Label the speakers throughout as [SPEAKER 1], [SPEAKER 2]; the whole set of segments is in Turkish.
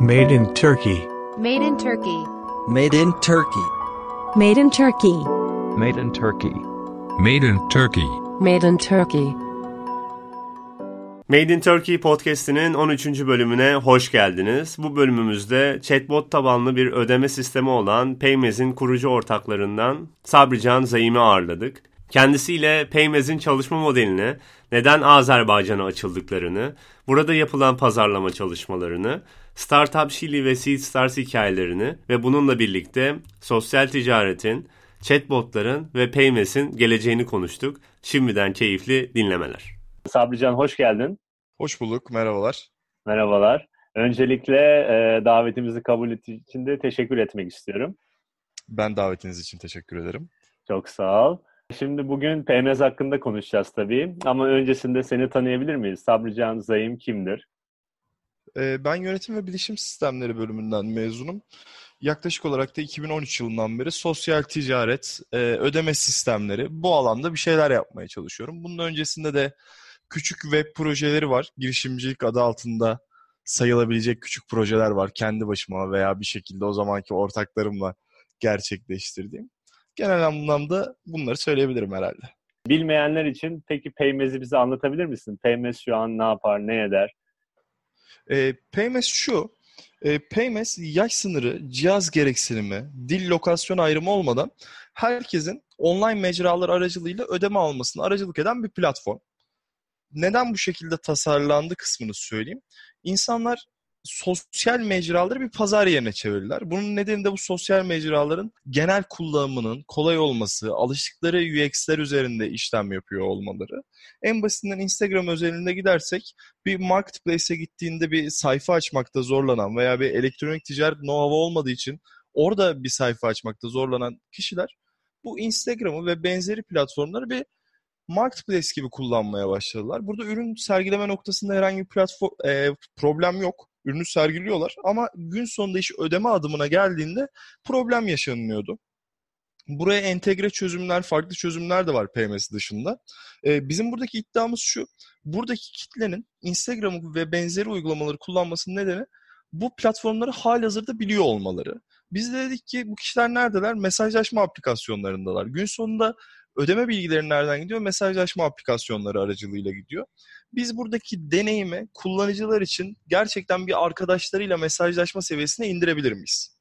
[SPEAKER 1] Made in Turkey.
[SPEAKER 2] Made in Turkey.
[SPEAKER 3] Made in Turkey.
[SPEAKER 4] Made in Turkey.
[SPEAKER 5] Made in Turkey.
[SPEAKER 6] Made in Turkey.
[SPEAKER 4] Made in Turkey.
[SPEAKER 7] Made in Turkey podcast'inin 13. bölümüne hoş geldiniz. Bu bölümümüzde chatbot tabanlı bir ödeme sistemi olan Paymez'in kurucu ortaklarından Sabrican Zayim'i ağırladık. Kendisiyle Paymez'in çalışma modelini, neden Azerbaycan'a açıldıklarını, burada yapılan pazarlama çalışmalarını, Startup Şili ve Seed Stars hikayelerini ve bununla birlikte sosyal ticaretin, chatbotların ve Paymez'in geleceğini konuştuk. Şimdiden keyifli dinlemeler. Sabrican hoş geldin.
[SPEAKER 8] Hoş bulduk, merhabalar.
[SPEAKER 7] Merhabalar. Öncelikle e, davetimizi kabul ettiğin için de teşekkür etmek istiyorum.
[SPEAKER 8] Ben davetiniz için teşekkür ederim.
[SPEAKER 7] Çok sağ ol. Şimdi bugün PMS hakkında konuşacağız tabii. Ama öncesinde seni tanıyabilir miyiz? Sabrican Zayim kimdir?
[SPEAKER 8] Ee, ben Yönetim ve Bilişim Sistemleri bölümünden mezunum. Yaklaşık olarak da 2013 yılından beri sosyal ticaret, e, ödeme sistemleri bu alanda bir şeyler yapmaya çalışıyorum. Bunun öncesinde de küçük web projeleri var. Girişimcilik adı altında sayılabilecek küçük projeler var. Kendi başıma veya bir şekilde o zamanki ortaklarımla gerçekleştirdiğim. Genel anlamda bunları söyleyebilirim herhalde.
[SPEAKER 7] Bilmeyenler için peki Paymez'i bize anlatabilir misin? Paymez şu an ne yapar, ne eder?
[SPEAKER 8] E, Paymez şu, e, Paymez yaş sınırı, cihaz gereksinimi, dil lokasyon ayrımı olmadan herkesin online mecralar aracılığıyla ödeme almasını aracılık eden bir platform. Neden bu şekilde tasarlandı kısmını söyleyeyim. İnsanlar sosyal mecraları bir pazar yerine çevirirler. Bunun nedeni de bu sosyal mecraların genel kullanımının kolay olması, alıştıkları UX'ler üzerinde işlem yapıyor olmaları. En basitinden Instagram özelinde gidersek bir marketplace'e gittiğinde bir sayfa açmakta zorlanan veya bir elektronik ticaret know-how olmadığı için orada bir sayfa açmakta zorlanan kişiler bu Instagram'ı ve benzeri platformları bir marketplace gibi kullanmaya başladılar. Burada ürün sergileme noktasında herhangi bir platform e, problem yok. Ürünü sergiliyorlar ama gün sonunda iş ödeme adımına geldiğinde problem yaşanıyordu. Buraya entegre çözümler, farklı çözümler de var PMS dışında. Ee, bizim buradaki iddiamız şu, buradaki kitlenin Instagram ve benzeri uygulamaları kullanmasının nedeni bu platformları halihazırda biliyor olmaları. Biz de dedik ki bu kişiler neredeler? Mesajlaşma aplikasyonlarındalar. Gün sonunda ödeme bilgileri nereden gidiyor? Mesajlaşma aplikasyonları aracılığıyla gidiyor. Biz buradaki deneyimi kullanıcılar için gerçekten bir arkadaşlarıyla mesajlaşma seviyesine indirebilir miyiz?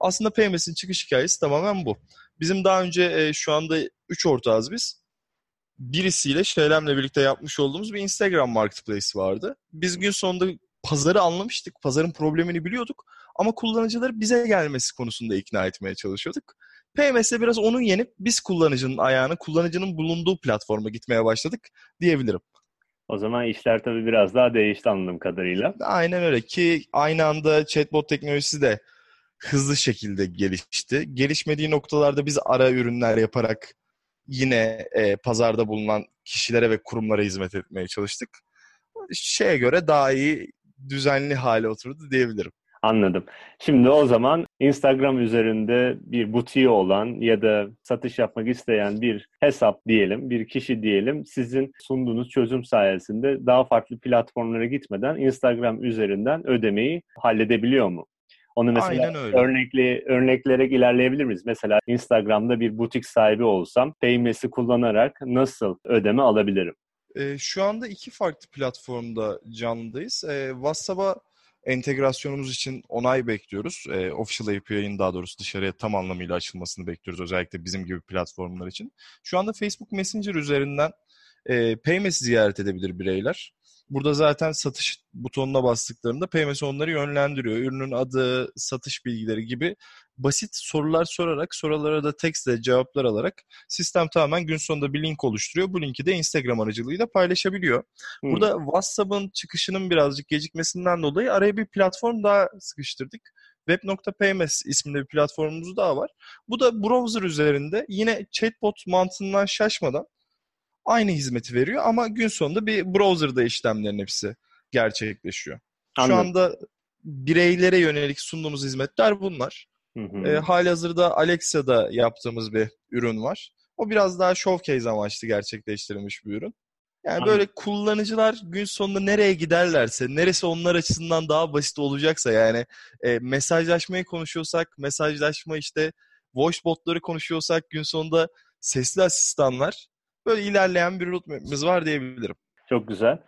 [SPEAKER 8] Aslında PMS'in çıkış hikayesi tamamen bu. Bizim daha önce e, şu anda 3 ortağız biz. Birisiyle Şeylem'le birlikte yapmış olduğumuz bir Instagram marketplace vardı. Biz gün sonunda pazarı anlamıştık. Pazarın problemini biliyorduk. Ama kullanıcıları bize gelmesi konusunda ikna etmeye çalışıyorduk. PMS'e biraz onu yenip biz kullanıcının ayağını kullanıcının bulunduğu platforma gitmeye başladık diyebilirim.
[SPEAKER 7] O zaman işler tabii biraz daha değişti anladığım kadarıyla.
[SPEAKER 8] Aynen öyle ki aynı anda chatbot teknolojisi de hızlı şekilde gelişti. Gelişmediği noktalarda biz ara ürünler yaparak yine e, pazarda bulunan kişilere ve kurumlara hizmet etmeye çalıştık. Şeye göre daha iyi düzenli hale oturdu diyebilirim.
[SPEAKER 7] Anladım. Şimdi o zaman Instagram üzerinde bir butiği olan ya da satış yapmak isteyen bir hesap diyelim, bir kişi diyelim sizin sunduğunuz çözüm sayesinde daha farklı platformlara gitmeden Instagram üzerinden ödemeyi halledebiliyor mu? Onu mesela örnekli, örnekleyerek ilerleyebilir miyiz? Mesela Instagram'da bir butik sahibi olsam Paymess'i kullanarak nasıl ödeme alabilirim?
[SPEAKER 8] E, şu anda iki farklı platformda canlıdayız. E, WhatsApp'a entegrasyonumuz için onay bekliyoruz. E, Official API'nin daha doğrusu dışarıya tam anlamıyla açılmasını bekliyoruz. Özellikle bizim gibi platformlar için. Şu anda Facebook Messenger üzerinden e, Paymess ziyaret edebilir bireyler. Burada zaten satış butonuna bastıklarında PMS onları yönlendiriyor. Ürünün adı, satış bilgileri gibi basit sorular sorarak, sorulara da tekstle cevaplar alarak sistem tamamen gün sonunda bir link oluşturuyor. Bu linki de Instagram aracılığıyla paylaşabiliyor. Hmm. Burada WhatsApp'ın çıkışının birazcık gecikmesinden dolayı araya bir platform daha sıkıştırdık. Web.pms isminde bir platformumuz daha var. Bu da browser üzerinde yine chatbot mantığından şaşmadan aynı hizmeti veriyor ama gün sonunda bir browser'da işlemlerin hepsi gerçekleşiyor. Anladım. Şu anda bireylere yönelik sunduğumuz hizmetler bunlar. Hı hı. E, halihazırda Alexa'da yaptığımız bir ürün var. O biraz daha showcase amaçlı gerçekleştirilmiş bir ürün. Yani
[SPEAKER 7] Anladım.
[SPEAKER 8] böyle kullanıcılar gün sonunda nereye giderlerse, neresi onlar açısından daha basit olacaksa yani e, mesajlaşmayı konuşuyorsak, mesajlaşma işte voice botları konuşuyorsak gün sonunda sesli asistanlar böyle ilerleyen bir roadmap'imiz var diyebilirim.
[SPEAKER 1] Çok güzel.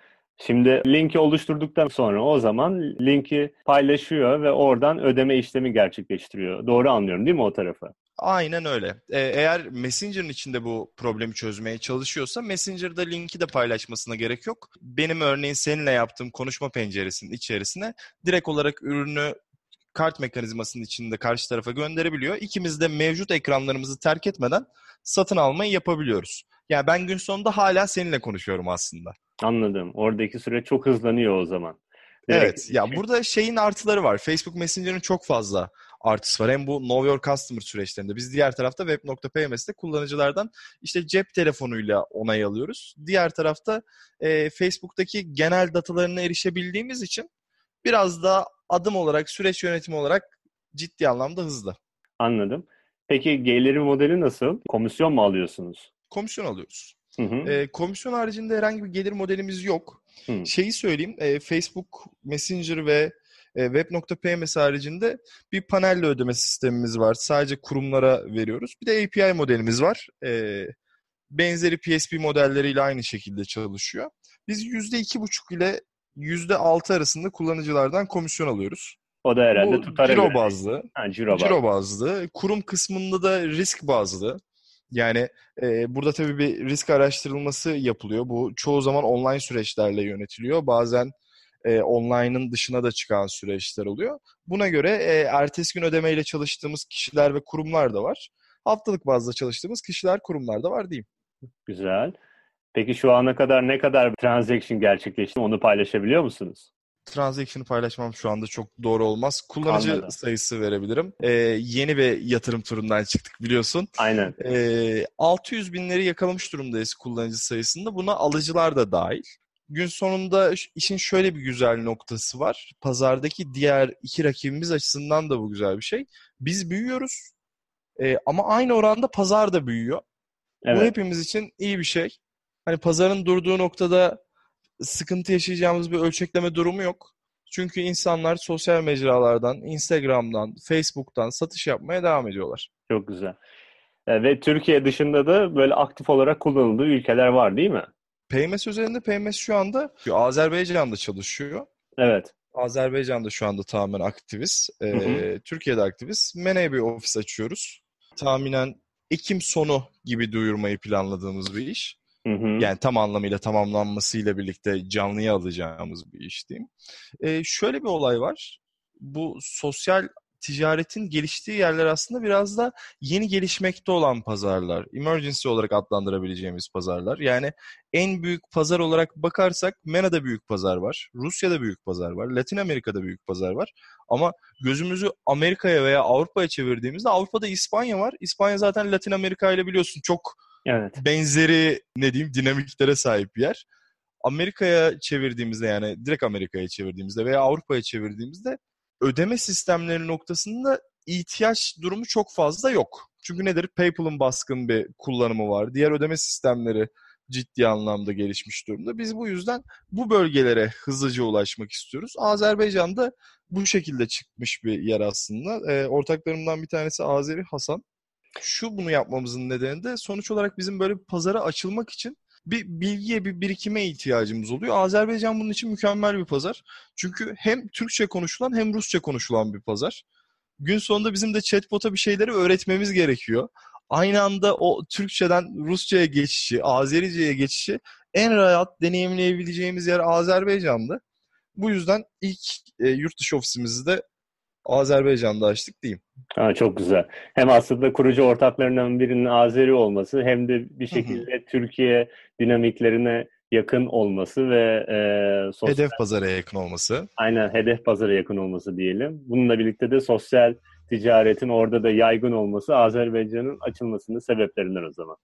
[SPEAKER 1] Şimdi linki oluşturduktan sonra o zaman linki paylaşıyor ve oradan ödeme işlemi gerçekleştiriyor. Doğru anlıyorum değil mi o tarafı?
[SPEAKER 8] Aynen öyle. Ee, eğer Messenger'ın içinde bu problemi çözmeye çalışıyorsa Messenger'da linki de paylaşmasına gerek yok. Benim örneğin seninle yaptığım konuşma penceresinin içerisine direkt olarak ürünü kart mekanizmasının içinde karşı tarafa gönderebiliyor. İkimiz de mevcut ekranlarımızı terk etmeden satın almayı yapabiliyoruz. Yani ben gün sonunda hala seninle konuşuyorum aslında.
[SPEAKER 1] Anladım. Oradaki süre çok hızlanıyor o zaman. Direkt-
[SPEAKER 8] Evet. Ya burada şeyin artıları var. Facebook Messenger'ın çok fazla artısı var. Hem bu Know Your Customer süreçlerinde. Biz diğer tarafta web.pms'te kullanıcılardan işte cep telefonuyla onay alıyoruz. Diğer tarafta e, Facebook'taki genel datalarına erişebildiğimiz için biraz daha adım olarak, süreç yönetimi olarak ciddi anlamda hızlı.
[SPEAKER 1] Anladım. Peki geliri modeli nasıl? Komisyon mu alıyorsunuz?
[SPEAKER 8] Komisyon alıyoruz.
[SPEAKER 1] Hı hı.
[SPEAKER 8] E, komisyon haricinde herhangi bir gelir modelimiz yok.
[SPEAKER 1] Hı.
[SPEAKER 8] Şeyi söyleyeyim, e, Facebook Messenger ve e, Web.pms haricinde bir panelle ödeme sistemimiz var. Sadece kurumlara veriyoruz. Bir de API modelimiz var. E, benzeri PSP modelleriyle aynı şekilde çalışıyor. Biz %2,5 ile %6 arasında kullanıcılardan komisyon alıyoruz.
[SPEAKER 1] O da herhalde
[SPEAKER 8] Bu
[SPEAKER 1] tutara
[SPEAKER 8] ciro
[SPEAKER 1] göre.
[SPEAKER 8] bazlı.
[SPEAKER 1] Ha, ciro bazlı.
[SPEAKER 8] Ciro bazlı. Kurum kısmında da risk bazlı. Yani e, burada tabii bir risk araştırılması yapılıyor. Bu çoğu zaman online süreçlerle yönetiliyor. Bazen e, online'ın dışına da çıkan süreçler oluyor. Buna göre e, ertesi gün ödemeyle çalıştığımız kişiler ve kurumlar da var. Haftalık bazda çalıştığımız kişiler, kurumlar da var diyeyim.
[SPEAKER 1] Güzel. Peki şu ana kadar ne kadar transaction gerçekleşti onu paylaşabiliyor musunuz?
[SPEAKER 8] Transaction'ı paylaşmam şu anda çok doğru olmaz. Kullanıcı
[SPEAKER 1] Anladım.
[SPEAKER 8] sayısı verebilirim. E, yeni bir yatırım turundan çıktık biliyorsun.
[SPEAKER 1] Aynen.
[SPEAKER 8] Ee, 600 binleri yakalamış durumdayız kullanıcı sayısında. Buna alıcılar da dahil. Gün sonunda işin şöyle bir güzel noktası var. Pazardaki diğer iki rakibimiz açısından da bu güzel bir şey. Biz büyüyoruz Ee, ama aynı oranda pazar da büyüyor. Bu
[SPEAKER 1] Evet.
[SPEAKER 8] hepimiz için iyi bir şey. Hani pazarın durduğu noktada sıkıntı yaşayacağımız bir ölçekleme durumu yok. Çünkü insanlar sosyal mecralardan, Instagram'dan, Facebook'tan satış yapmaya devam ediyorlar.
[SPEAKER 1] Çok güzel. E, Ve Türkiye dışında da böyle aktif olarak kullanıldığı ülkeler var değil mi?
[SPEAKER 8] PMS üzerinde PMS şu anda Azerbaycan'da çalışıyor.
[SPEAKER 1] Evet.
[SPEAKER 8] Azerbaycan'da şu anda tamamen aktiviz. Ee,
[SPEAKER 1] Hı
[SPEAKER 8] Türkiye'de aktiviz. Mene'ye bir ofis açıyoruz. Tahminen Ekim sonu gibi duyurmayı planladığımız bir iş.
[SPEAKER 1] Hı hı.
[SPEAKER 8] Yani tam anlamıyla tamamlanmasıyla birlikte canlıya alacağımız bir iş diyeyim. Ee, şöyle bir olay var. Bu sosyal ticaretin geliştiği yerler aslında biraz da yeni gelişmekte olan pazarlar. Emergency olarak adlandırabileceğimiz pazarlar. Yani en büyük pazar olarak bakarsak MENA'da büyük pazar var. Rusya'da büyük pazar var. Latin Amerika'da büyük pazar var. Ama gözümüzü Amerika'ya veya Avrupa'ya çevirdiğimizde Avrupa'da İspanya var. İspanya zaten Latin Amerika ile biliyorsun çok
[SPEAKER 1] Evet.
[SPEAKER 8] benzeri ne diyeyim dinamiklere sahip bir yer. Amerika'ya çevirdiğimizde yani direkt Amerika'ya çevirdiğimizde veya Avrupa'ya çevirdiğimizde ödeme sistemleri noktasında ihtiyaç durumu çok fazla yok. Çünkü nedir? PayPal'ın baskın bir kullanımı var. Diğer ödeme sistemleri ciddi anlamda gelişmiş durumda. Biz bu yüzden bu bölgelere hızlıca ulaşmak istiyoruz. Azerbaycan'da bu şekilde çıkmış bir yer aslında. Ee, ortaklarımdan bir tanesi Azeri Hasan şu bunu yapmamızın nedeni de sonuç olarak bizim böyle bir pazara açılmak için bir bilgiye, bir birikime ihtiyacımız oluyor. Azerbaycan bunun için mükemmel bir pazar. Çünkü hem Türkçe konuşulan hem Rusça konuşulan bir pazar. Gün sonunda bizim de chatbot'a bir şeyleri öğretmemiz gerekiyor. Aynı anda o Türkçeden Rusça'ya geçişi, Azerice'ye geçişi en rahat deneyimleyebileceğimiz yer Azerbaycan'dı. Bu yüzden ilk e, yurt dışı ofisimizi de Azerbaycan'da açtık diyeyim.
[SPEAKER 1] Ha, çok güzel. Hem aslında kurucu ortaklarından birinin Azeri olması hem de bir
[SPEAKER 8] hı.
[SPEAKER 1] şekilde Türkiye dinamiklerine yakın olması ve e, sosyal,
[SPEAKER 8] Hedef pazara yakın olması.
[SPEAKER 1] aynen hedef pazara yakın olması diyelim. Bununla birlikte de sosyal ticaretin orada da yaygın olması Azerbaycan'ın açılmasının sebeplerinden o zaman.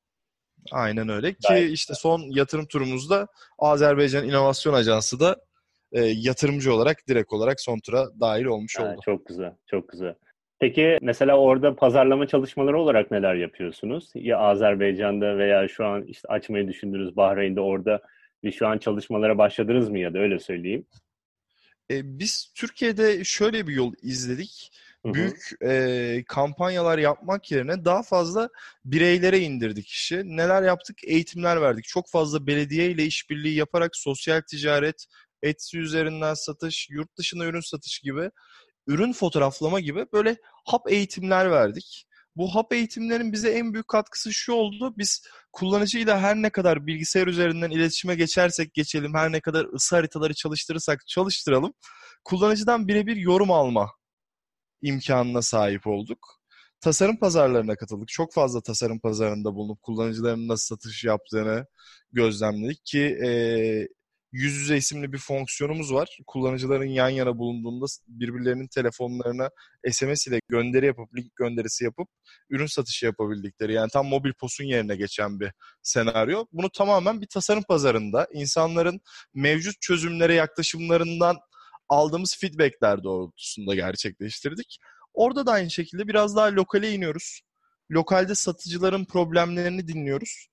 [SPEAKER 8] Aynen öyle ki
[SPEAKER 1] Gayet
[SPEAKER 8] işte son yatırım turumuzda Azerbaycan İnovasyon Ajansı da e, yatırımcı olarak direkt olarak son tura dahil olmuş
[SPEAKER 1] Ha,
[SPEAKER 8] oldu.
[SPEAKER 1] çok güzel, çok güzel. Peki mesela orada pazarlama çalışmaları olarak neler yapıyorsunuz? Ya Azerbaycan'da veya şu an işte açmayı düşündüğünüz Bahreyn'de orada Bir şu an çalışmalara başladınız mı ya da öyle söyleyeyim.
[SPEAKER 8] E, biz Türkiye'de şöyle bir yol izledik.
[SPEAKER 1] Hı hı.
[SPEAKER 8] Büyük e, kampanyalar yapmak yerine daha fazla bireylere indirdik işi. Neler yaptık? Eğitimler verdik. Çok fazla belediye ile işbirliği yaparak sosyal ticaret, Etsy üzerinden satış, yurt dışına ürün satış gibi, ürün fotoğraflama gibi böyle hap eğitimler verdik. Bu hap eğitimlerin bize en büyük katkısı şu oldu. Biz kullanıcıyla her ne kadar bilgisayar üzerinden iletişime geçersek geçelim, her ne kadar ısı haritaları çalıştırırsak çalıştıralım, kullanıcıdan birebir yorum alma imkanına sahip olduk. Tasarım pazarlarına katıldık. Çok fazla tasarım pazarında bulunup kullanıcıların nasıl satış yaptığını gözlemledik ki e, yüz yüze isimli bir fonksiyonumuz var. Kullanıcıların yan yana bulunduğunda birbirlerinin telefonlarına SMS ile gönderi yapıp, link gönderisi yapıp ürün satışı yapabildikleri yani tam mobil posun yerine geçen bir senaryo. Bunu tamamen bir tasarım pazarında insanların mevcut çözümlere yaklaşımlarından aldığımız feedbackler doğrultusunda gerçekleştirdik. Orada da aynı şekilde biraz daha lokale iniyoruz. Lokalde satıcıların problemlerini dinliyoruz.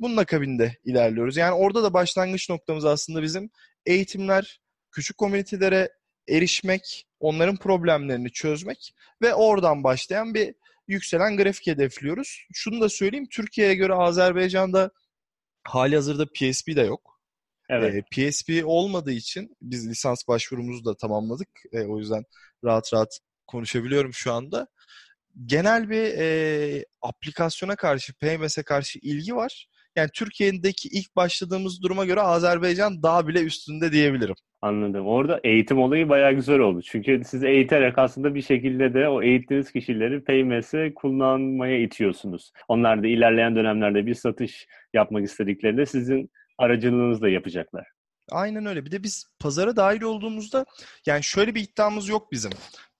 [SPEAKER 8] Bunun akabinde ilerliyoruz. Yani orada da başlangıç noktamız aslında bizim eğitimler, küçük komünitelere erişmek, onların problemlerini çözmek ve oradan başlayan bir yükselen grafik hedefliyoruz. Şunu da söyleyeyim, Türkiye'ye göre Azerbaycan'da hali hazırda PSP de yok.
[SPEAKER 1] Evet.
[SPEAKER 8] E, PSP olmadığı için biz lisans başvurumuzu da tamamladık. E, o yüzden rahat rahat konuşabiliyorum şu anda. Genel bir e, aplikasyona karşı, PMS'e karşı ilgi var. Yani Türkiye'deki ilk başladığımız duruma göre Azerbaycan daha bile üstünde diyebilirim.
[SPEAKER 1] Anladım. Orada eğitim olayı bayağı güzel oldu. Çünkü siz eğiterek aslında bir şekilde de o eğittiğiniz kişileri Paymess'e kullanmaya itiyorsunuz. Onlar da ilerleyen dönemlerde bir satış yapmak istediklerinde sizin aracılığınızla yapacaklar.
[SPEAKER 8] Aynen öyle. Bir de biz pazara dahil olduğumuzda yani şöyle bir iddiamız yok bizim.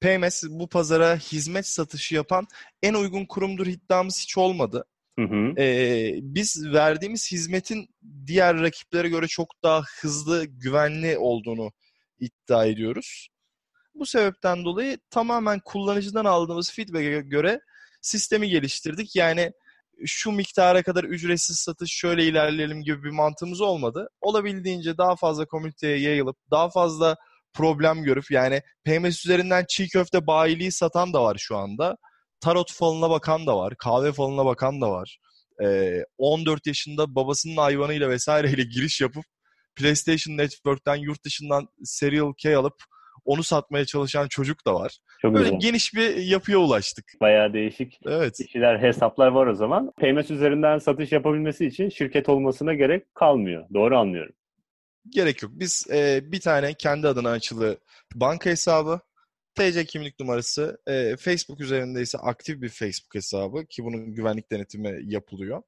[SPEAKER 8] PMS bu pazara hizmet satışı yapan en uygun kurumdur iddiamız hiç olmadı.
[SPEAKER 1] Hı hı.
[SPEAKER 8] Ee, biz verdiğimiz hizmetin diğer rakiplere göre çok daha hızlı, güvenli olduğunu iddia ediyoruz. Bu sebepten dolayı tamamen kullanıcıdan aldığımız feedback'e göre sistemi geliştirdik. Yani şu miktara kadar ücretsiz satış şöyle ilerleyelim gibi bir mantığımız olmadı. Olabildiğince daha fazla komüniteye yayılıp daha fazla problem görüp yani PMS üzerinden çiğ köfte bayiliği satan da var şu anda. Tarot falına bakan da var. Kahve falına bakan da var. Ee, 14 yaşında babasının hayvanıyla vesaireyle giriş yapıp PlayStation Network'ten yurt dışından Serial K alıp onu satmaya çalışan çocuk da var.
[SPEAKER 1] Çok
[SPEAKER 8] Böyle
[SPEAKER 1] güzel.
[SPEAKER 8] geniş bir yapıya ulaştık.
[SPEAKER 1] Bayağı değişik
[SPEAKER 8] Evet.
[SPEAKER 1] kişiler, hesaplar var o zaman. Paymess üzerinden satış yapabilmesi için şirket olmasına gerek kalmıyor. Doğru anlıyorum.
[SPEAKER 8] Gerek yok. Biz e, bir tane kendi adına açılı banka hesabı, TC kimlik numarası, e, Facebook üzerinde ise aktif bir Facebook hesabı ki bunun güvenlik denetimi yapılıyor.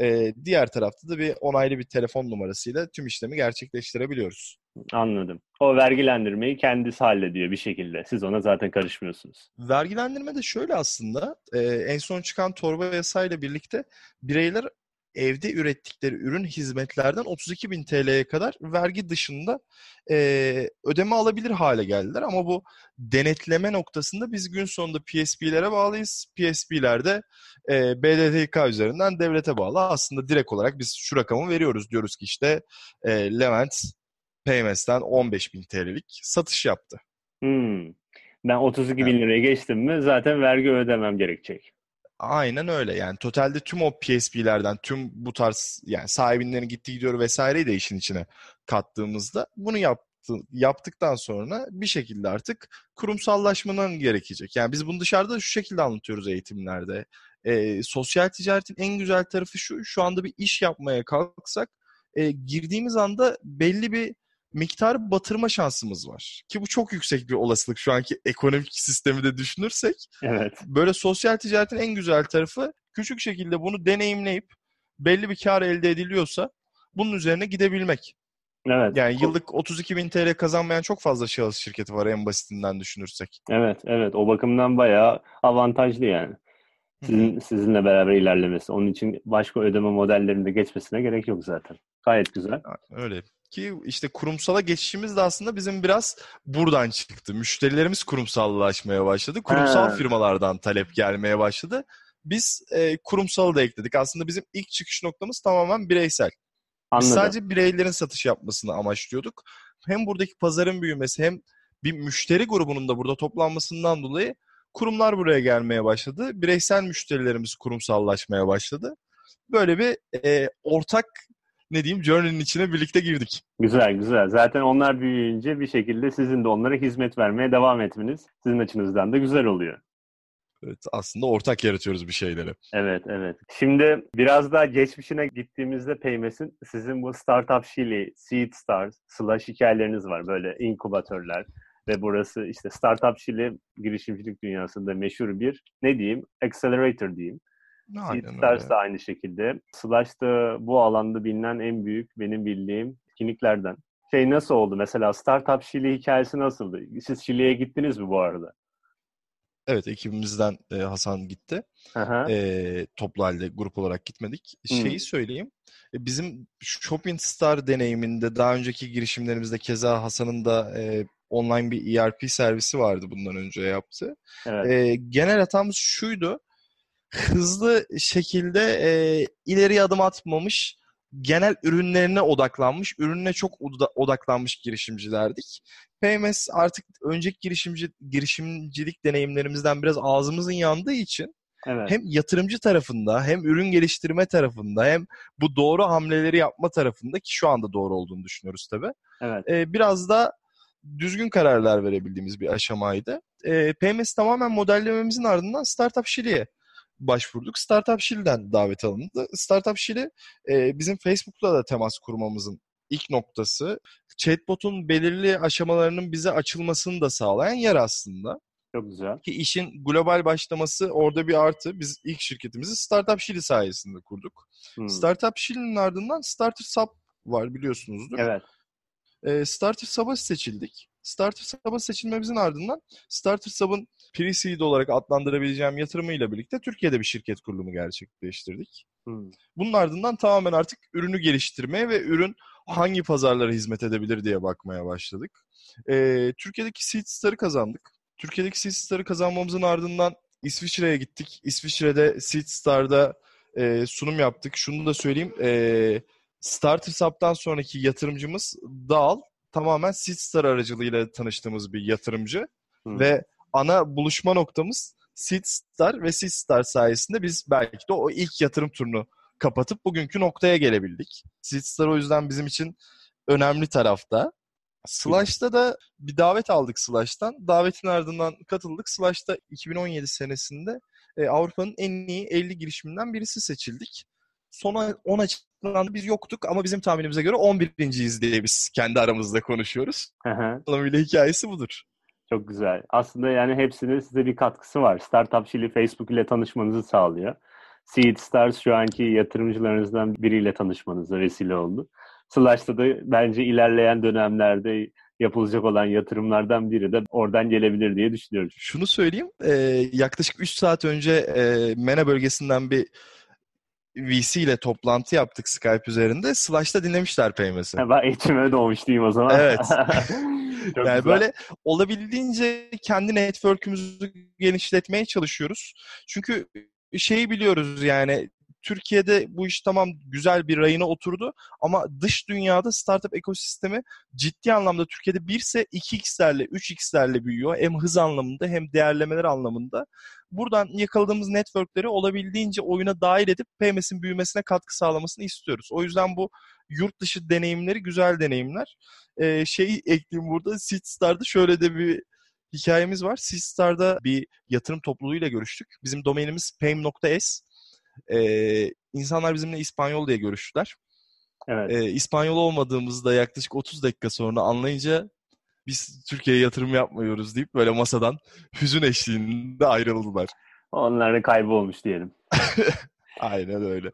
[SPEAKER 8] E, diğer tarafta da bir onaylı bir telefon numarasıyla tüm işlemi gerçekleştirebiliyoruz.
[SPEAKER 1] Anladım. O vergilendirmeyi kendisi hallediyor bir şekilde. Siz ona zaten karışmıyorsunuz.
[SPEAKER 8] Vergilendirme de şöyle aslında, e, en son çıkan torba yasayla birlikte bireyler evde ürettikleri ürün hizmetlerden 32 bin TL'ye kadar vergi dışında e, ödeme alabilir hale geldiler. Ama bu denetleme noktasında biz gün sonunda PSP'lere bağlıyız. PSP'ler de e, BDDK üzerinden devlete bağlı. Aslında direkt olarak biz şu rakamı veriyoruz. Diyoruz ki işte e, Levent PMS'ten 15 bin TL'lik satış yaptı.
[SPEAKER 1] Hmm. Ben 32 bin liraya geçtim mi zaten vergi ödemem gerekecek.
[SPEAKER 8] Aynen öyle. Yani totalde tüm o PSP'lerden, tüm bu tarz yani sahibinlerin gitti gidiyor vesaireyi de işin içine kattığımızda bunu yaptı, yaptıktan sonra bir şekilde artık kurumsallaşmanın gerekecek. Yani biz bunu dışarıda şu şekilde anlatıyoruz eğitimlerde. Ee, sosyal ticaretin en güzel tarafı şu, şu anda bir iş yapmaya kalksak e, girdiğimiz anda belli bir miktar batırma şansımız var. Ki bu çok yüksek bir olasılık şu anki ekonomik sistemi de düşünürsek.
[SPEAKER 1] Evet.
[SPEAKER 8] Böyle sosyal ticaretin en güzel tarafı küçük şekilde bunu deneyimleyip belli bir kar elde ediliyorsa bunun üzerine gidebilmek.
[SPEAKER 1] Evet.
[SPEAKER 8] Yani yıllık 32 bin TL kazanmayan çok fazla şahıs şirketi var en basitinden düşünürsek.
[SPEAKER 1] Evet, evet. O bakımdan bayağı avantajlı yani. Sizin, sizinle beraber ilerlemesi. Onun için başka ödeme modellerinde geçmesine gerek yok zaten. Gayet güzel.
[SPEAKER 8] Öyle. Ki işte kurumsala geçişimiz de aslında bizim biraz buradan çıktı. Müşterilerimiz kurumsallaşmaya başladı. Kurumsal
[SPEAKER 1] Ha.
[SPEAKER 8] firmalardan talep gelmeye başladı. Biz e, kurumsalı da ekledik. Aslında bizim ilk çıkış noktamız tamamen bireysel. Biz
[SPEAKER 1] Anladım.
[SPEAKER 8] sadece bireylerin satış yapmasını amaçlıyorduk. Hem buradaki pazarın büyümesi hem bir müşteri grubunun da burada toplanmasından dolayı kurumlar buraya gelmeye başladı. Bireysel müşterilerimiz kurumsallaşmaya başladı. Böyle bir e, ortak ne diyeyim journey'nin içine birlikte girdik.
[SPEAKER 1] Güzel güzel. Zaten onlar büyüyünce bir şekilde sizin de onlara hizmet vermeye devam etmeniz sizin açınızdan da güzel oluyor.
[SPEAKER 8] Evet, aslında ortak yaratıyoruz bir şeyleri.
[SPEAKER 1] Evet, evet. Şimdi biraz daha geçmişine gittiğimizde Paymes'in sizin bu Startup Chili, Seed Stars, slash hikayeleriniz var. Böyle inkubatörler ve burası işte Startup Chili girişimcilik dünyasında meşhur bir ne diyeyim? Accelerator diyeyim. Stars da aynı şekilde. Slash da bu alanda bilinen en büyük benim bildiğim etkinliklerden. Şey nasıl oldu? Mesela Startup Chili hikayesi nasıldı? Siz Şili'ye gittiniz mi bu arada?
[SPEAKER 8] Evet ekibimizden e, Hasan gitti.
[SPEAKER 1] Aha.
[SPEAKER 8] e, toplu halde grup olarak gitmedik.
[SPEAKER 1] Hmm.
[SPEAKER 8] Şeyi söyleyeyim. e, Bizim Shopping Star deneyiminde daha önceki girişimlerimizde keza Hasan'ın da e, online bir ERP servisi vardı bundan önce yaptı.
[SPEAKER 1] Evet.
[SPEAKER 8] E, genel hatamız şuydu. Hızlı şekilde e, ileri adım atmamış, genel ürünlerine odaklanmış, ürününe çok oda- odaklanmış girişimcilerdik. PMS artık önceki girişimci girişimcilik deneyimlerimizden biraz ağzımızın yandığı için
[SPEAKER 1] evet.
[SPEAKER 8] hem yatırımcı tarafında hem ürün geliştirme tarafında hem bu doğru hamleleri yapma tarafında ki şu anda doğru olduğunu düşünüyoruz tabii.
[SPEAKER 1] Evet.
[SPEAKER 8] e, biraz da düzgün kararlar verebildiğimiz bir aşamaydı. E, PMS tamamen modellememizin ardından Startup Şili'ye başvurduk. Startup Şili'den davet alındı. Startup Şili e, bizim Facebook'la da temas kurmamızın ilk noktası. Chatbot'un belirli aşamalarının bize açılmasını da sağlayan yer aslında
[SPEAKER 1] Çok güzel.
[SPEAKER 8] ki işin global başlaması orada bir artı. Biz ilk şirketimizi Startup Şili sayesinde kurduk.
[SPEAKER 1] Hmm.
[SPEAKER 8] Startup Şili'nin ardından Starter Sub var biliyorsunuzdur.
[SPEAKER 1] Evet.
[SPEAKER 8] Ee, Starter Sub'a seçildik. Starter Sub'a seçilmemizin ardından Starter Sub'ın pre-seed olarak adlandırabileceğim yatırımıyla birlikte Türkiye'de bir şirket kurulumu gerçekleştirdik.
[SPEAKER 1] Hmm.
[SPEAKER 8] Bunun ardından tamamen artık ürünü geliştirmeye ve ürün hangi pazarlara hizmet edebilir diye bakmaya başladık. Ee, Türkiye'deki Seed Star'ı kazandık. Türkiye'deki Seed Star'ı kazanmamızın ardından İsviçre'ye gittik. İsviçre'de Seed Star'da e, sunum yaptık. Şunu da söyleyeyim. E, Starter Sub'dan sonraki yatırımcımız Dal. Tamamen Seed Star aracılığıyla tanıştığımız bir yatırımcı.
[SPEAKER 1] Hmm.
[SPEAKER 8] Ve ana buluşma noktamız Seed Star ve Seed Star sayesinde biz belki de o ilk yatırım turunu kapatıp bugünkü noktaya gelebildik. Seed Star o yüzden bizim için önemli tarafta. Slash'ta da bir davet aldık Slash'tan. Davetin ardından katıldık. Slash'ta 2017 senesinde e, Avrupa'nın en iyi 50 girişiminden birisi seçildik. Sonra 10 açıklandı biz yoktuk ama bizim tahminimize göre 11.yiz diye biz kendi aramızda konuşuyoruz. Anlamıyla hikayesi budur.
[SPEAKER 1] Çok güzel. Aslında yani hepsinin size bir katkısı var. Startup Chili Facebook ile tanışmanızı sağlıyor. Seed Stars şu anki yatırımcılarınızdan biriyle tanışmanıza vesile oldu. Slash'ta da bence ilerleyen dönemlerde yapılacak olan yatırımlardan biri de oradan gelebilir diye düşünüyorum.
[SPEAKER 8] Şunu söyleyeyim. e, yaklaşık 3 saat önce e, MENA bölgesinden bir VC ile toplantı yaptık Skype üzerinde. Slash'ta dinlemişler Paymes'i.
[SPEAKER 1] Ben eğitime doğmuş diyeyim o zaman.
[SPEAKER 8] Evet. Yani
[SPEAKER 1] güzel.
[SPEAKER 8] böyle olabildiğince kendi network'ümüzü genişletmeye çalışıyoruz. Çünkü şeyi biliyoruz yani Türkiye'de bu iş tamam güzel bir rayına oturdu ama dış dünyada startup ekosistemi ciddi anlamda Türkiye'de 1 ise 2x'lerle 3x'lerle büyüyor. Hem hız anlamında hem değerlemeler anlamında. Buradan yakaladığımız networkleri olabildiğince oyuna dahil edip PMS'in büyümesine katkı sağlamasını istiyoruz. O yüzden bu yurt dışı deneyimleri güzel deneyimler. Ee, şeyi ekleyeyim burada. Seedstar'da şöyle de bir hikayemiz var. Seedstar'da bir yatırım topluluğuyla görüştük. Bizim domainimiz payme.s. Ee, insanlar bizimle İspanyol diye görüştüler.
[SPEAKER 1] Evet.
[SPEAKER 8] Ee, İspanyol olmadığımızda yaklaşık 30 dakika sonra anlayınca biz Türkiye'ye yatırım yapmıyoruz deyip böyle masadan hüzün eşliğinde ayrıldılar.
[SPEAKER 1] Onlar da kaybolmuş diyelim.
[SPEAKER 8] Aynen öyle.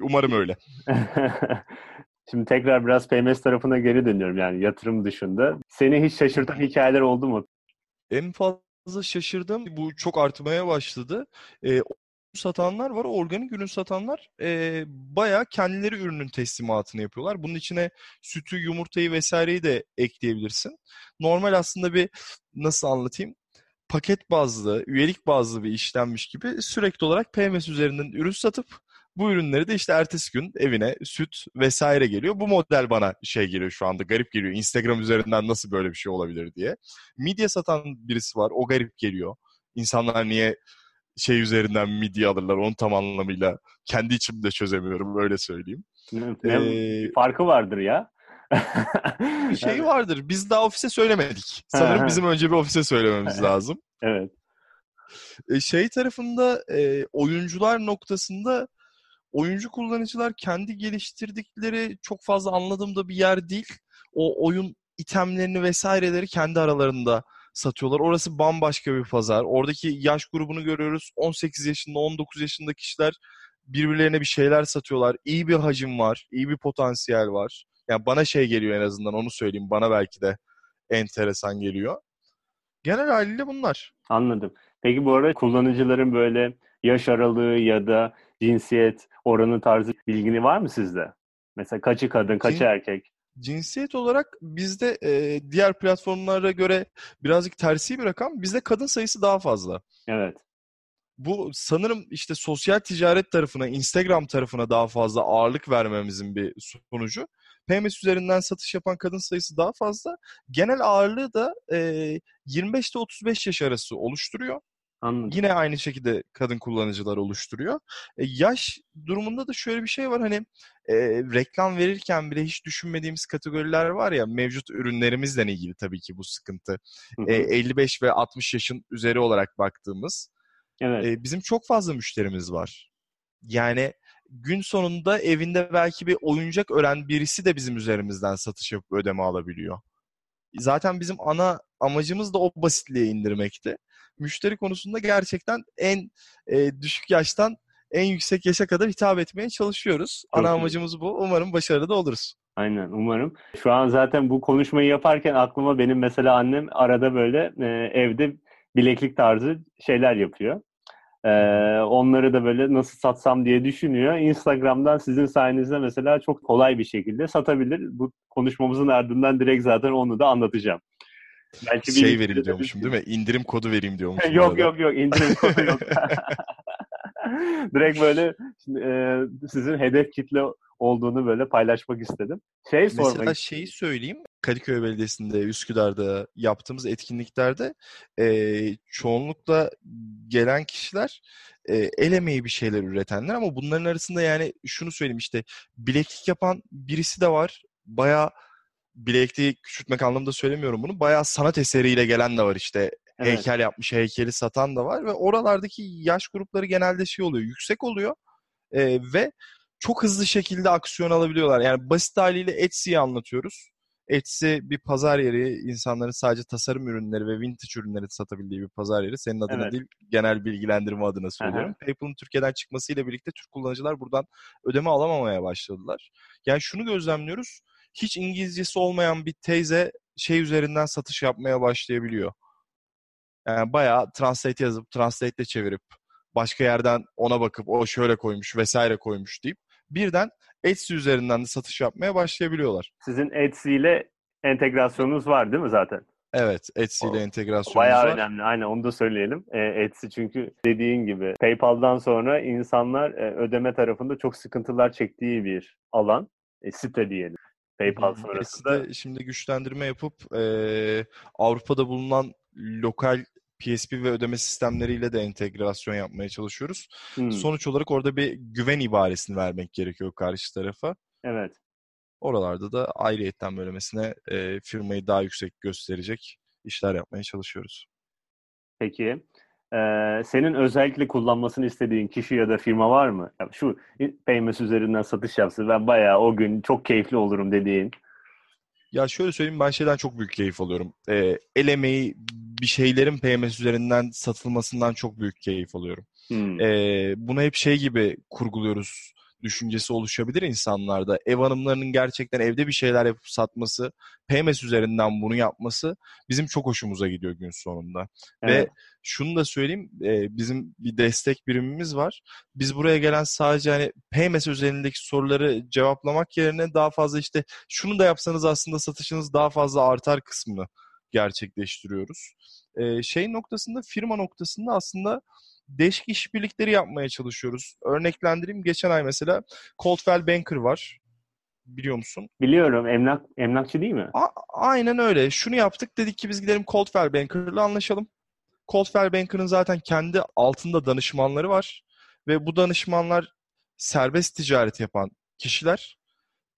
[SPEAKER 8] Umarım öyle.
[SPEAKER 1] Şimdi tekrar biraz PMS tarafına geri dönüyorum yani yatırım dışında. Seni hiç şaşırtan hikayeler oldu mu?
[SPEAKER 8] En fazla şaşırdım. Bu çok artmaya başladı. Ee, satanlar var. Organik ürün satanlar e, bayağı kendileri ürünün teslimatını yapıyorlar. Bunun içine sütü, yumurtayı vesaireyi de ekleyebilirsin. Normal aslında bir nasıl anlatayım? Paket bazlı, üyelik bazlı bir işlenmiş gibi sürekli olarak PMS üzerinden ürün satıp Bu ürünleri de işte ertesi gün evine süt vesaire geliyor. Bu model bana şey geliyor şu anda garip geliyor. Instagram üzerinden nasıl böyle bir şey olabilir diye. Midye satan birisi var. O garip geliyor. İnsanlar niye şey üzerinden midye alırlar onu tam anlamıyla kendi içimde çözemiyorum öyle söyleyeyim.
[SPEAKER 1] Ne-
[SPEAKER 8] Ee,
[SPEAKER 1] farkı vardır ya.
[SPEAKER 8] bir şey vardır. Biz daha ofise söylemedik. Sanırım bizim önce bir ofise söylememiz lazım.
[SPEAKER 1] Evet.
[SPEAKER 8] Şey tarafında oyuncular noktasında oyuncu kullanıcılar kendi geliştirdikleri çok fazla anladığımda bir yer değil. O oyun itemlerini vesaireleri kendi aralarında satıyorlar. Orası bambaşka bir pazar. Oradaki yaş grubunu görüyoruz. 18 yaşında, 19 yaşında kişiler birbirlerine bir şeyler satıyorlar. İyi bir hacim var, iyi bir potansiyel var. Yani bana şey geliyor en azından onu söyleyeyim. Bana belki de enteresan geliyor. Genel haliyle bunlar.
[SPEAKER 1] Anladım. Peki bu arada kullanıcıların böyle yaş aralığı ya da cinsiyet oranı tarzı bilgini var mı sizde? Mesela kaçı kadın, kaçı
[SPEAKER 8] Cin-
[SPEAKER 1] erkek?
[SPEAKER 8] Cinsiyet olarak bizde e, diğer platformlara göre birazcık tersi bir rakam. Bizde kadın sayısı daha fazla.
[SPEAKER 1] Evet.
[SPEAKER 8] Bu sanırım işte sosyal ticaret tarafına, Instagram tarafına daha fazla ağırlık vermemizin bir sonucu. PMS üzerinden satış yapan kadın sayısı daha fazla. Genel ağırlığı da e, 25 ile 35 yaş arası oluşturuyor.
[SPEAKER 1] Anladım.
[SPEAKER 8] Yine aynı şekilde kadın kullanıcılar oluşturuyor. E, yaş durumunda da şöyle bir şey var hani e, reklam verirken bile hiç düşünmediğimiz kategoriler var ya mevcut ürünlerimizle ilgili tabii ki bu sıkıntı. E, 55 ve 60 yaşın üzeri olarak baktığımız
[SPEAKER 1] Evet.
[SPEAKER 8] e, bizim çok fazla müşterimiz var. Yani gün sonunda evinde belki bir oyuncak öğren birisi de bizim üzerimizden satış yapıp ödeme alabiliyor. Zaten bizim ana amacımız da o basitliğe indirmekti. Müşteri konusunda gerçekten en e, düşük yaştan en yüksek yaşa kadar hitap etmeye çalışıyoruz.
[SPEAKER 1] Çok
[SPEAKER 8] ana
[SPEAKER 1] iyi.
[SPEAKER 8] amacımız bu. Umarım başarılı da oluruz.
[SPEAKER 1] Aynen umarım. Şu an zaten bu konuşmayı yaparken aklıma benim mesela annem arada böyle e, evde bileklik tarzı şeyler yapıyor. E, onları da böyle nasıl satsam diye düşünüyor. Instagram'dan sizin sayenizde mesela çok kolay bir şekilde satabilir. Bu konuşmamızın ardından direkt zaten onu da anlatacağım. Belki bir
[SPEAKER 8] Şey vereyim diyormuşum değil mi? İndirim kodu vereyim diyormuşum.
[SPEAKER 1] yok yok yok indirim kodu yok. Direkt böyle e, sizin hedef kitle olduğunu böyle paylaşmak istedim. Şey sormak
[SPEAKER 8] Mesela şeyi söyleyeyim. Kadıköy Belediyesi'nde, Üsküdar'da yaptığımız etkinliklerde eee, çoğunlukla gelen kişiler eee, el emeği bir şeyler üretenler ama bunların arasında yani şunu söyleyeyim işte bileklik yapan birisi de var. Bayağı bilekliği küçültmek anlamında söylemiyorum bunu. Bayağı sanat eseriyle gelen de var işte.
[SPEAKER 1] Evet.
[SPEAKER 8] Heykel yapmış, heykeli satan da var ve oralardaki yaş grupları genelde şey oluyor, yüksek oluyor Eee, ve çok hızlı şekilde aksiyon alabiliyorlar. Yani basit haliyle Etsy'yi anlatıyoruz. Etsy bir pazar yeri, insanların sadece tasarım ürünleri ve vintage ürünleri satabildiği bir pazar yeri. Senin adına
[SPEAKER 1] Evet.
[SPEAKER 8] değil, genel bilgilendirme adına söylüyorum. PayPal'ın Türkiye'den çıkmasıyla birlikte Türk kullanıcılar buradan ödeme alamamaya başladılar. Yani şunu gözlemliyoruz. Hiç İngilizcesi olmayan bir teyze şey üzerinden satış yapmaya başlayabiliyor. Yani bayağı translate yazıp, translate'le çevirip, başka yerden ona bakıp o şöyle koymuş vesaire koymuş deyip birden Etsy üzerinden de satış yapmaya başlayabiliyorlar.
[SPEAKER 1] Sizin Etsy ile entegrasyonunuz var değil mi zaten?
[SPEAKER 8] Evet, Etsy ile entegrasyonumuz
[SPEAKER 1] Bayağı
[SPEAKER 8] var.
[SPEAKER 1] önemli. Aynen onu da söyleyelim. E, Etsy çünkü dediğin gibi PayPal'dan sonra insanlar e, ödeme tarafında çok sıkıntılar çektiği bir alan. E, site diyelim. PayPal sonrasında.
[SPEAKER 8] Etsy'de şimdi güçlendirme yapıp eee, Avrupa'da bulunan lokal PSP ve ödeme sistemleriyle de entegrasyon yapmaya çalışıyoruz.
[SPEAKER 1] Hmm,
[SPEAKER 8] Sonuç olarak orada bir güven ibaresini vermek gerekiyor karşı tarafa.
[SPEAKER 1] Evet.
[SPEAKER 8] Oralarda da ayrıyetten bölmesine eee, firmayı daha yüksek gösterecek işler yapmaya çalışıyoruz.
[SPEAKER 1] Peki. E, senin özellikle kullanmasını istediğin kişi ya da firma var mı? Ya şu Payments üzerinden satış yapsın. Ben bayağı o gün çok keyifli olurum dediğin.
[SPEAKER 8] Ya şöyle söyleyeyim ben şeyden çok büyük keyif alıyorum. Ee, el emeği bir şeylerin PMS üzerinden satılmasından çok büyük keyif alıyorum.
[SPEAKER 1] Hmm,
[SPEAKER 8] Ee, bunu hep şey gibi kurguluyoruz düşüncesi oluşabilir insanlarda. Ev hanımlarının gerçekten evde bir şeyler yapıp satması, PMS üzerinden bunu yapması bizim çok hoşumuza gidiyor gün sonunda.
[SPEAKER 1] evet.
[SPEAKER 8] Ve şunu da söyleyeyim, e, bizim bir destek birimimiz var. Biz buraya gelen sadece hani PMS üzerindeki soruları cevaplamak yerine daha fazla işte şunu da yapsanız aslında satışınız daha fazla artar kısmını gerçekleştiriyoruz. Ee, şey noktasında, firma noktasında aslında değişik işbirlikleri yapmaya çalışıyoruz. Örneklendireyim. Geçen ay mesela Coldwell Banker var. Biliyor musun?
[SPEAKER 1] Biliyorum. Emlak emlakçı değil mi?
[SPEAKER 8] A- aynen öyle. Şunu yaptık. Dedik ki biz gidelim Coldwell Banker'la anlaşalım. Coldwell Banker'ın zaten kendi altında danışmanları var. Ve bu danışmanlar serbest ticaret yapan kişiler.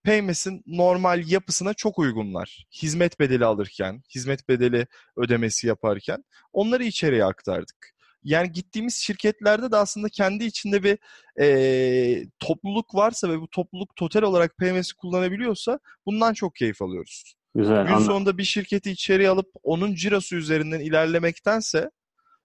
[SPEAKER 8] Paymess'in normal yapısına çok uygunlar. Hizmet bedeli alırken, hizmet bedeli ödemesi yaparken onları içeriye aktardık. Yani gittiğimiz şirketlerde de aslında kendi içinde bir e, topluluk varsa ve bu topluluk total olarak PMS'i kullanabiliyorsa bundan çok keyif alıyoruz.
[SPEAKER 1] Güzel.
[SPEAKER 8] Gün
[SPEAKER 1] anla-
[SPEAKER 8] sonunda bir şirketi içeriye alıp onun cirosu üzerinden ilerlemektense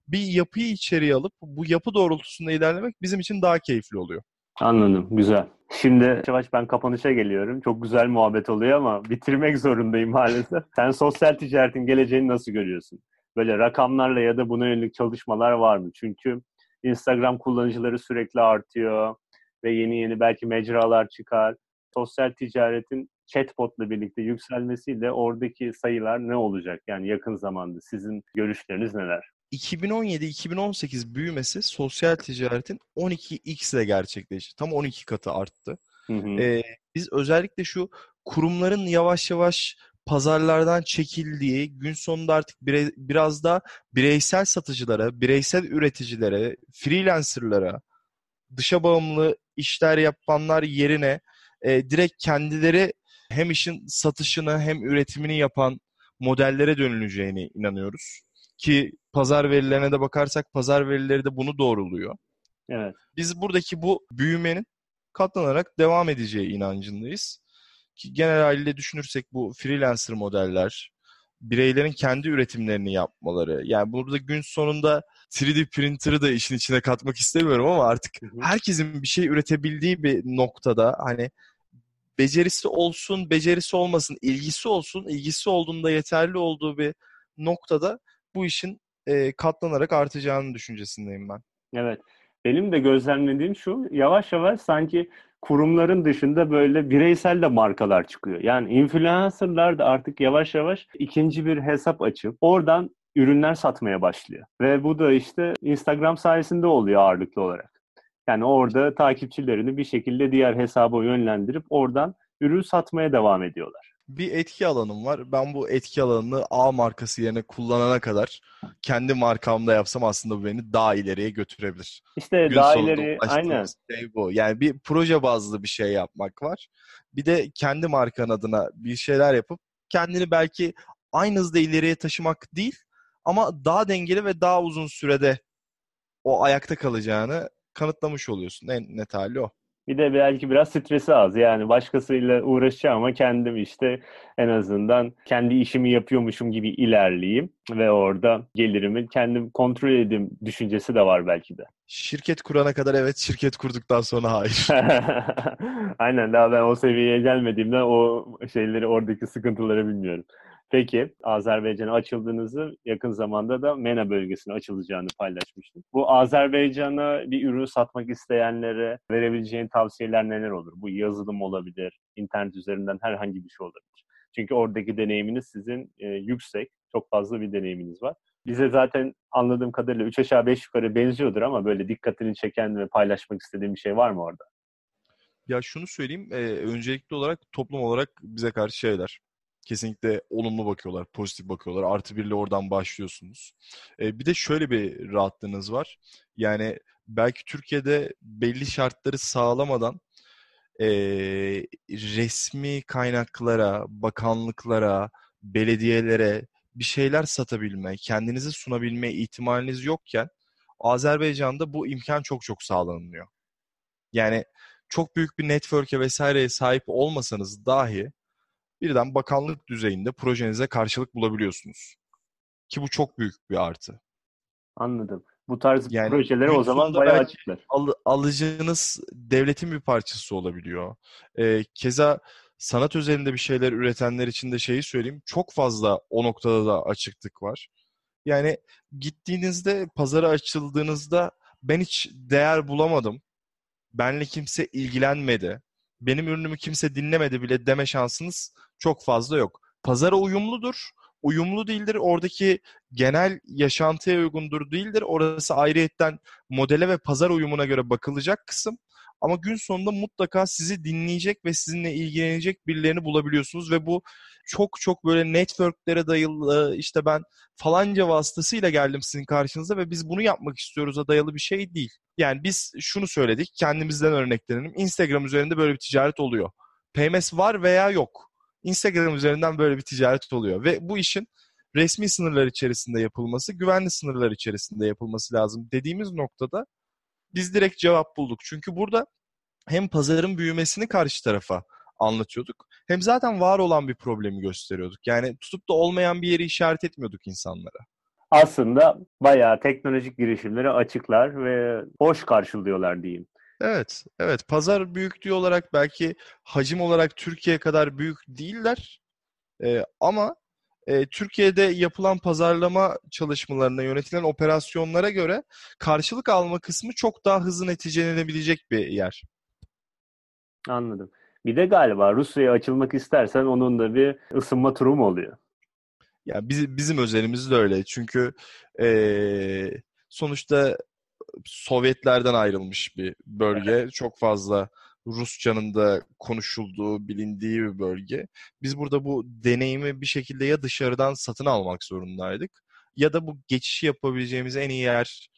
[SPEAKER 8] bir yapıyı içeriye alıp bu yapı doğrultusunda ilerlemek bizim için daha keyifli oluyor.
[SPEAKER 1] Anladım. Güzel. Şimdi yavaş ben kapanışa geliyorum. Çok güzel muhabbet oluyor ama bitirmek zorundayım maalesef. Sen sosyal ticaretin geleceğini nasıl görüyorsun? Böyle rakamlarla ya da buna yönelik çalışmalar var mı? Çünkü Instagram kullanıcıları sürekli artıyor ve yeni yeni belki mecralar çıkar. Sosyal ticaretin chatbotla birlikte yükselmesiyle oradaki sayılar ne olacak? Yani yakın zamanda sizin görüşleriniz neler?
[SPEAKER 8] 2017-2018 büyümesi sosyal ticaretin 12x ile gerçekleşti. Tam 12 katı arttı.
[SPEAKER 1] Hı hı.
[SPEAKER 8] Ee, biz özellikle şu kurumların yavaş yavaş pazarlardan çekildiği, gün sonunda artık bire- biraz da bireysel satıcılara, bireysel üreticilere, freelancerlara, dışa bağımlı işler yapanlar yerine e, direkt kendileri hem işin satışını hem üretimini yapan modellere dönüleceğine inanıyoruz. Ki pazar verilerine de bakarsak pazar verileri de bunu doğruluyor.
[SPEAKER 1] Evet.
[SPEAKER 8] Biz buradaki bu büyümenin katlanarak devam edeceği inancındayız. Ki genel haliyle düşünürsek bu freelancer modeller, bireylerin kendi üretimlerini yapmaları. Yani burada gün sonunda 3D printer'ı da işin içine katmak istemiyorum ama artık herkesin bir şey üretebildiği bir noktada hani becerisi olsun, becerisi olmasın, ilgisi olsun, ilgisi olduğunda yeterli olduğu bir noktada bu işin e, katlanarak artacağını düşüncesindeyim ben.
[SPEAKER 1] Evet. Benim de gözlemlediğim şu, yavaş yavaş sanki kurumların dışında böyle bireysel de markalar çıkıyor. Yani influencerlar da artık yavaş yavaş ikinci bir hesap açıp oradan ürünler satmaya başlıyor. Ve bu da işte Instagram sayesinde oluyor ağırlıklı olarak. Yani orada takipçilerini bir şekilde diğer hesaba yönlendirip oradan ürün satmaya devam ediyorlar.
[SPEAKER 8] Bir etki alanım var. Ben bu etki alanını A markası yerine kullanana kadar kendi markamda yapsam aslında bu beni daha ileriye götürebilir.
[SPEAKER 1] İşte
[SPEAKER 8] Gün
[SPEAKER 1] daha ileri aynen
[SPEAKER 8] Şey bu. Yani bir proje bazlı bir şey yapmak var. Bir de kendi markan adına bir şeyler yapıp kendini belki aynı hızda ileriye taşımak değil ama daha dengeli ve daha uzun sürede o ayakta kalacağını kanıtlamış oluyorsun. En net hali o.
[SPEAKER 1] Bir de belki biraz stresi az. Yani başkasıyla uğraşacağım ama kendim işte en azından kendi işimi yapıyormuşum gibi ilerleyeyim ve orada gelirimi kendim kontrol edeyim düşüncesi de var belki de.
[SPEAKER 8] Şirket kurana kadar evet, şirket kurduktan sonra hayır.
[SPEAKER 1] Aynen daha ben o seviyeye gelmediğimden o şeyleri oradaki sıkıntıları bilmiyorum. Peki Azerbaycan'a açıldığınızı yakın zamanda da MENA bölgesine açılacağını paylaşmıştım. Bu Azerbaycan'a bir ürün satmak isteyenlere verebileceğin tavsiyeler neler olur? Bu yazılım olabilir, internet üzerinden herhangi bir şey olabilir. Çünkü oradaki deneyiminiz sizin e, yüksek, çok fazla bir deneyiminiz var. Bize zaten anladığım kadarıyla 3 aşağı 5 yukarı benziyordur ama böyle dikkatini çeken ve paylaşmak istediğin bir şey var mı orada?
[SPEAKER 8] Ya şunu söyleyeyim, e, öncelikli olarak toplum olarak bize karşı şeyler. Kesinlikle olumlu bakıyorlar, pozitif bakıyorlar. Artı birle oradan başlıyorsunuz. E, bir de şöyle bir rahatlığınız var. Yani belki Türkiye'de belli şartları sağlamadan e, resmi kaynaklara, bakanlıklara, belediyelere bir şeyler satabilme, kendinizi sunabilme ihtimaliniz yokken Azerbaycan'da bu imkan çok çok sağlanıyor. Yani çok büyük bir network'e vesaireye sahip olmasanız dahi birden bakanlık düzeyinde projenize karşılık bulabiliyorsunuz. Ki bu çok büyük bir artı.
[SPEAKER 1] Anladım. Bu tarz
[SPEAKER 8] Yani
[SPEAKER 1] projeleri
[SPEAKER 8] gün
[SPEAKER 1] o zaman bayağı açıklar.
[SPEAKER 8] Al- alıcınız devletin bir parçası olabiliyor. Ee, keza sanat özelinde bir şeyler üretenler için de şeyi söyleyeyim. Çok fazla o noktada da açıklık var. Yani gittiğinizde, pazara açıldığınızda ben hiç değer bulamadım. Benle kimse ilgilenmedi. Benim ürünümü kimse dinlemedi bile deme şansınız çok fazla yok. Pazara uyumludur. uyumlu değildir. Oradaki genel yaşantıya uygundur değildir. Orası ayrıyetten modele ve pazar uyumuna göre bakılacak kısım. Ama gün sonunda mutlaka sizi dinleyecek ve sizinle ilgilenecek birilerini bulabiliyorsunuz ve bu çok çok böyle networklere dayalı işte ben falanca vasıtasıyla geldim sizin karşınıza ve biz bunu yapmak istiyoruz'a dayalı bir şey değil. Yani biz şunu söyledik kendimizden örneklenelim. Instagram üzerinde böyle bir ticaret oluyor. PMS var veya yok. Instagram üzerinden böyle bir ticaret oluyor ve bu işin resmi sınırlar içerisinde yapılması, güvenli sınırlar içerisinde yapılması lazım dediğimiz noktada biz direkt cevap bulduk. Çünkü burada hem pazarın büyümesini karşı tarafa anlatıyorduk. Hem zaten var olan bir problemi gösteriyorduk. Yani tutup da olmayan bir yeri işaret etmiyorduk insanlara.
[SPEAKER 1] Aslında bayağı teknolojik girişimleri açıklar ve hoş karşılıyorlar diyeyim.
[SPEAKER 8] Evet, evet. Pazar büyüklüğü olarak belki hacim olarak Türkiye kadar büyük değiller. Ee, ama e, Türkiye'de yapılan pazarlama çalışmalarına yönetilen operasyonlara göre karşılık alma kısmı çok daha hızlı neticelenebilecek bir yer.
[SPEAKER 1] Anladım. Bir de galiba Rusya'ya açılmak istersen onun da bir ısınma turu mu oluyor?
[SPEAKER 8] Ya biz, bizim özelimiz de öyle. Çünkü e, sonuçta Sovyetlerden ayrılmış bir bölge. Çok fazla Rusçanın da konuşulduğu, bilindiği bir bölge. Biz burada bu deneyimi bir şekilde ya dışarıdan satın almak zorundaydık ya da bu geçişi yapabileceğimiz en iyi yer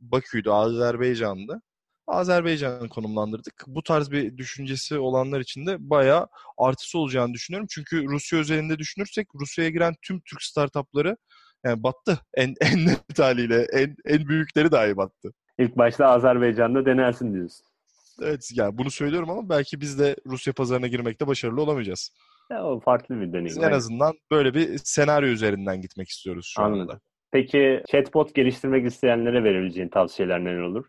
[SPEAKER 8] Bakü'ydü, Azerbaycan'dı. Azerbaycan'ı konumlandırdık. Bu tarz bir düşüncesi olanlar için de bayağı artısı olacağını düşünüyorum. Çünkü Rusya özelinde düşünürsek Rusya'ya giren tüm Türk startupları yani battı. En, en net haliyle. En, en büyükleri dahi battı.
[SPEAKER 1] İlk başta Azerbaycan'da denersin diyorsun.
[SPEAKER 8] Evet yani bunu söylüyorum ama belki biz de Rusya pazarına girmekte başarılı olamayacağız.
[SPEAKER 1] Ya, o farklı bir deneyim.
[SPEAKER 8] Biz en azından böyle bir senaryo üzerinden gitmek istiyoruz şu
[SPEAKER 1] Anladım.
[SPEAKER 8] anda.
[SPEAKER 1] Peki chatbot geliştirmek isteyenlere verebileceğin tavsiyeler neler olur?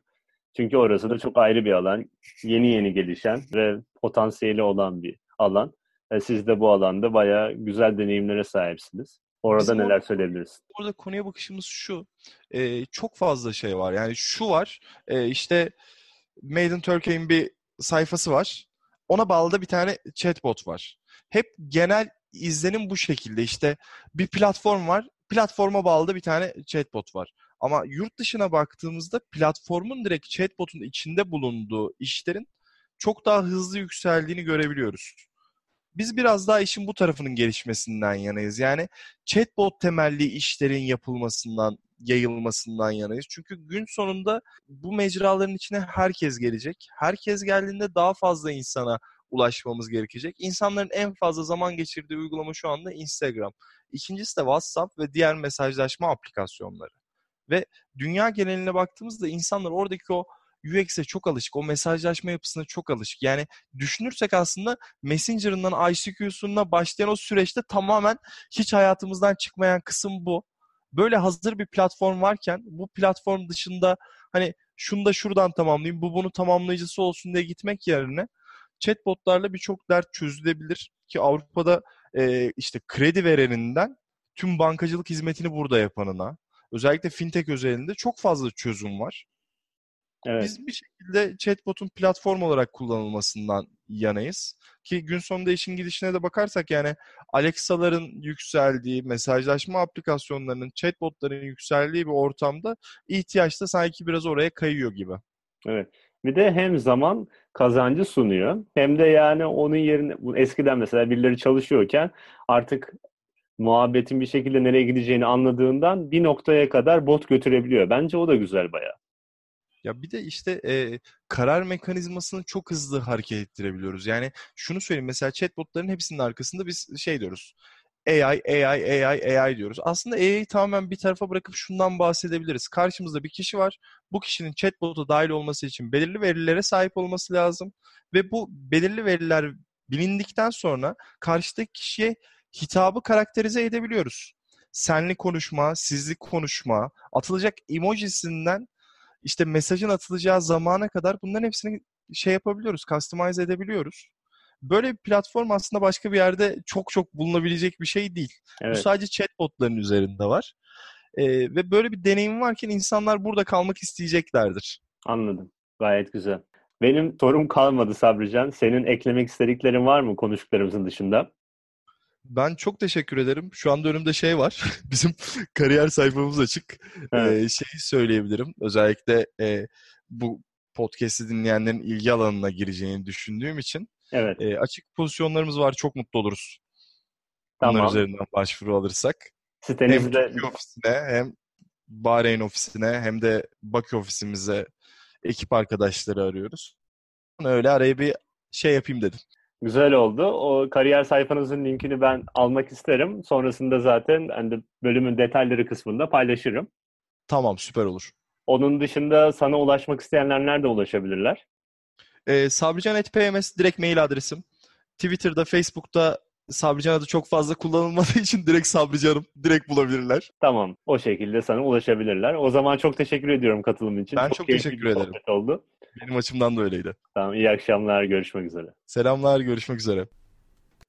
[SPEAKER 1] Çünkü orası da çok ayrı bir alan. Yeni yeni gelişen ve potansiyeli olan bir alan. E, Siz de bu alanda bayağı güzel deneyimlere sahipsiniz. Orada
[SPEAKER 8] Bizim
[SPEAKER 1] neler
[SPEAKER 8] orada-
[SPEAKER 1] söyleyebilirsin?
[SPEAKER 8] Orada konuya bakışımız şu. e, çok fazla şey var. Yani şu var. e, işte Made in Turkey'in bir sayfası var. Ona bağlı da bir tane chatbot var. Hep genel izlenim bu şekilde. İşte bir platform var. Platforma bağlı da bir tane chatbot var. Ama yurt dışına baktığımızda platformun direkt chatbot'un içinde bulunduğu işlerin çok daha hızlı yükseldiğini görebiliyoruz. Biz biraz daha işin bu tarafının gelişmesinden yanayız. Yani chatbot temelli işlerin yapılmasından, yayılmasından yanayız. Çünkü gün sonunda bu mecraların içine herkes gelecek. Herkes geldiğinde daha fazla insana ulaşmamız gerekecek. İnsanların en fazla zaman geçirdiği uygulama şu anda Instagram. İkincisi de WhatsApp ve diğer mesajlaşma aplikasyonları. Ve dünya geneline baktığımızda insanlar oradaki o UX'e çok alışık, o mesajlaşma yapısına çok alışık. Yani düşünürsek aslında Messenger'ından ICQ'suna başlayan o süreçte tamamen hiç hayatımızdan çıkmayan kısım bu. Böyle hazır bir platform varken bu platform dışında hani şunu da şuradan tamamlayayım, bu bunu tamamlayıcısı olsun diye gitmek yerine chatbotlarla birçok dert çözülebilir ki Avrupa'da e, işte kredi vereninden tüm bankacılık hizmetini burada yapanına özellikle fintech özelinde çok fazla çözüm var.
[SPEAKER 1] Evet.
[SPEAKER 8] Biz bir şekilde chatbot'un platform olarak kullanılmasından yanayız. Ki gün sonunda işin gidişine de bakarsak yani Alexa'ların yükseldiği, mesajlaşma aplikasyonlarının, chatbotların yükseldiği bir ortamda ihtiyaç da sanki biraz oraya kayıyor gibi.
[SPEAKER 1] Evet. Bir de hem zaman kazancı sunuyor hem de yani onun yerine eskiden mesela birileri çalışıyorken artık muhabbetin bir şekilde nereye gideceğini anladığından bir noktaya kadar bot götürebiliyor. Bence o da güzel bayağı.
[SPEAKER 8] Ya bir de işte e, karar mekanizmasını çok hızlı hareket ettirebiliyoruz. Yani şunu söyleyeyim mesela chatbotların hepsinin arkasında biz şey diyoruz. AI, AI, AI, AI diyoruz. Aslında AI'yi tamamen bir tarafa bırakıp şundan bahsedebiliriz. Karşımızda bir kişi var. Bu kişinin chatbot'a dahil olması için belirli verilere sahip olması lazım. Ve bu belirli veriler bilindikten sonra karşıdaki kişiye hitabı karakterize edebiliyoruz. Senli konuşma, sizli konuşma, atılacak emojisinden işte mesajın atılacağı zamana kadar bunların hepsini şey yapabiliyoruz, customize edebiliyoruz. Böyle bir platform aslında başka bir yerde çok çok bulunabilecek bir şey değil. Bu
[SPEAKER 1] Evet.
[SPEAKER 8] sadece chatbotların üzerinde var. Ee, ve böyle bir deneyim varken insanlar burada kalmak isteyeceklerdir.
[SPEAKER 1] Anladım. Gayet güzel. Benim sorum kalmadı Sabrican. Senin eklemek istediklerin var mı konuştuklarımızın dışında?
[SPEAKER 8] Ben çok teşekkür ederim. Şu anda önümde şey var. Bizim kariyer sayfamız açık.
[SPEAKER 1] Evet.
[SPEAKER 8] Ee, şeyi söyleyebilirim. Özellikle e, bu podcast'i dinleyenlerin ilgi alanına gireceğini düşündüğüm için
[SPEAKER 1] Evet.
[SPEAKER 8] e, açık pozisyonlarımız var. Çok mutlu oluruz. Bunlar
[SPEAKER 1] Tamam.
[SPEAKER 8] üzerinden başvuru alırsak. Hem
[SPEAKER 1] Sitenizde
[SPEAKER 8] Türkiye ofisine hem Bahreyn ofisine hem de Bakü ofisimize ekip arkadaşları arıyoruz. Öyle araya bir şey yapayım dedim.
[SPEAKER 1] Güzel oldu. O kariyer sayfanızın linkini ben almak isterim. Sonrasında zaten de bölümün detayları kısmında paylaşırım.
[SPEAKER 8] Tamam süper olur.
[SPEAKER 1] Onun dışında sana ulaşmak isteyenler nerede ulaşabilirler?
[SPEAKER 8] Ee, Sabrican.pms direkt mail adresim. Twitter'da, Facebook'ta Sabrican adı çok fazla kullanılmadığı için direkt Sabrican'ım. Direkt bulabilirler.
[SPEAKER 1] Tamam. O şekilde sana ulaşabilirler. O zaman çok teşekkür ediyorum katılım için.
[SPEAKER 8] Ben çok
[SPEAKER 1] keyifli
[SPEAKER 8] teşekkür ederim.
[SPEAKER 1] oldu.
[SPEAKER 8] Benim açımdan da öyleydi.
[SPEAKER 1] Tamam. iyi akşamlar. Görüşmek üzere.
[SPEAKER 8] Selamlar, görüşmek üzere.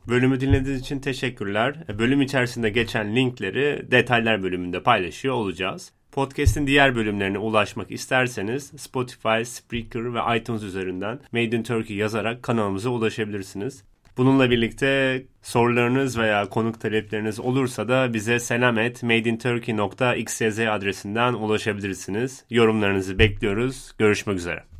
[SPEAKER 7] Bölümü dinlediğiniz için teşekkürler. E, Bölüm içerisinde geçen linkleri detaylar bölümünde paylaşıyor olacağız. Podcast'in diğer bölümlerine ulaşmak isterseniz Spotify, Spreaker ve iTunes üzerinden Made in Turkey yazarak kanalımıza ulaşabilirsiniz. Bununla birlikte sorularınız veya konuk talepleriniz olursa da bize selamet.madeinturkey.xyz adresinden ulaşabilirsiniz. Yorumlarınızı bekliyoruz. Görüşmek üzere.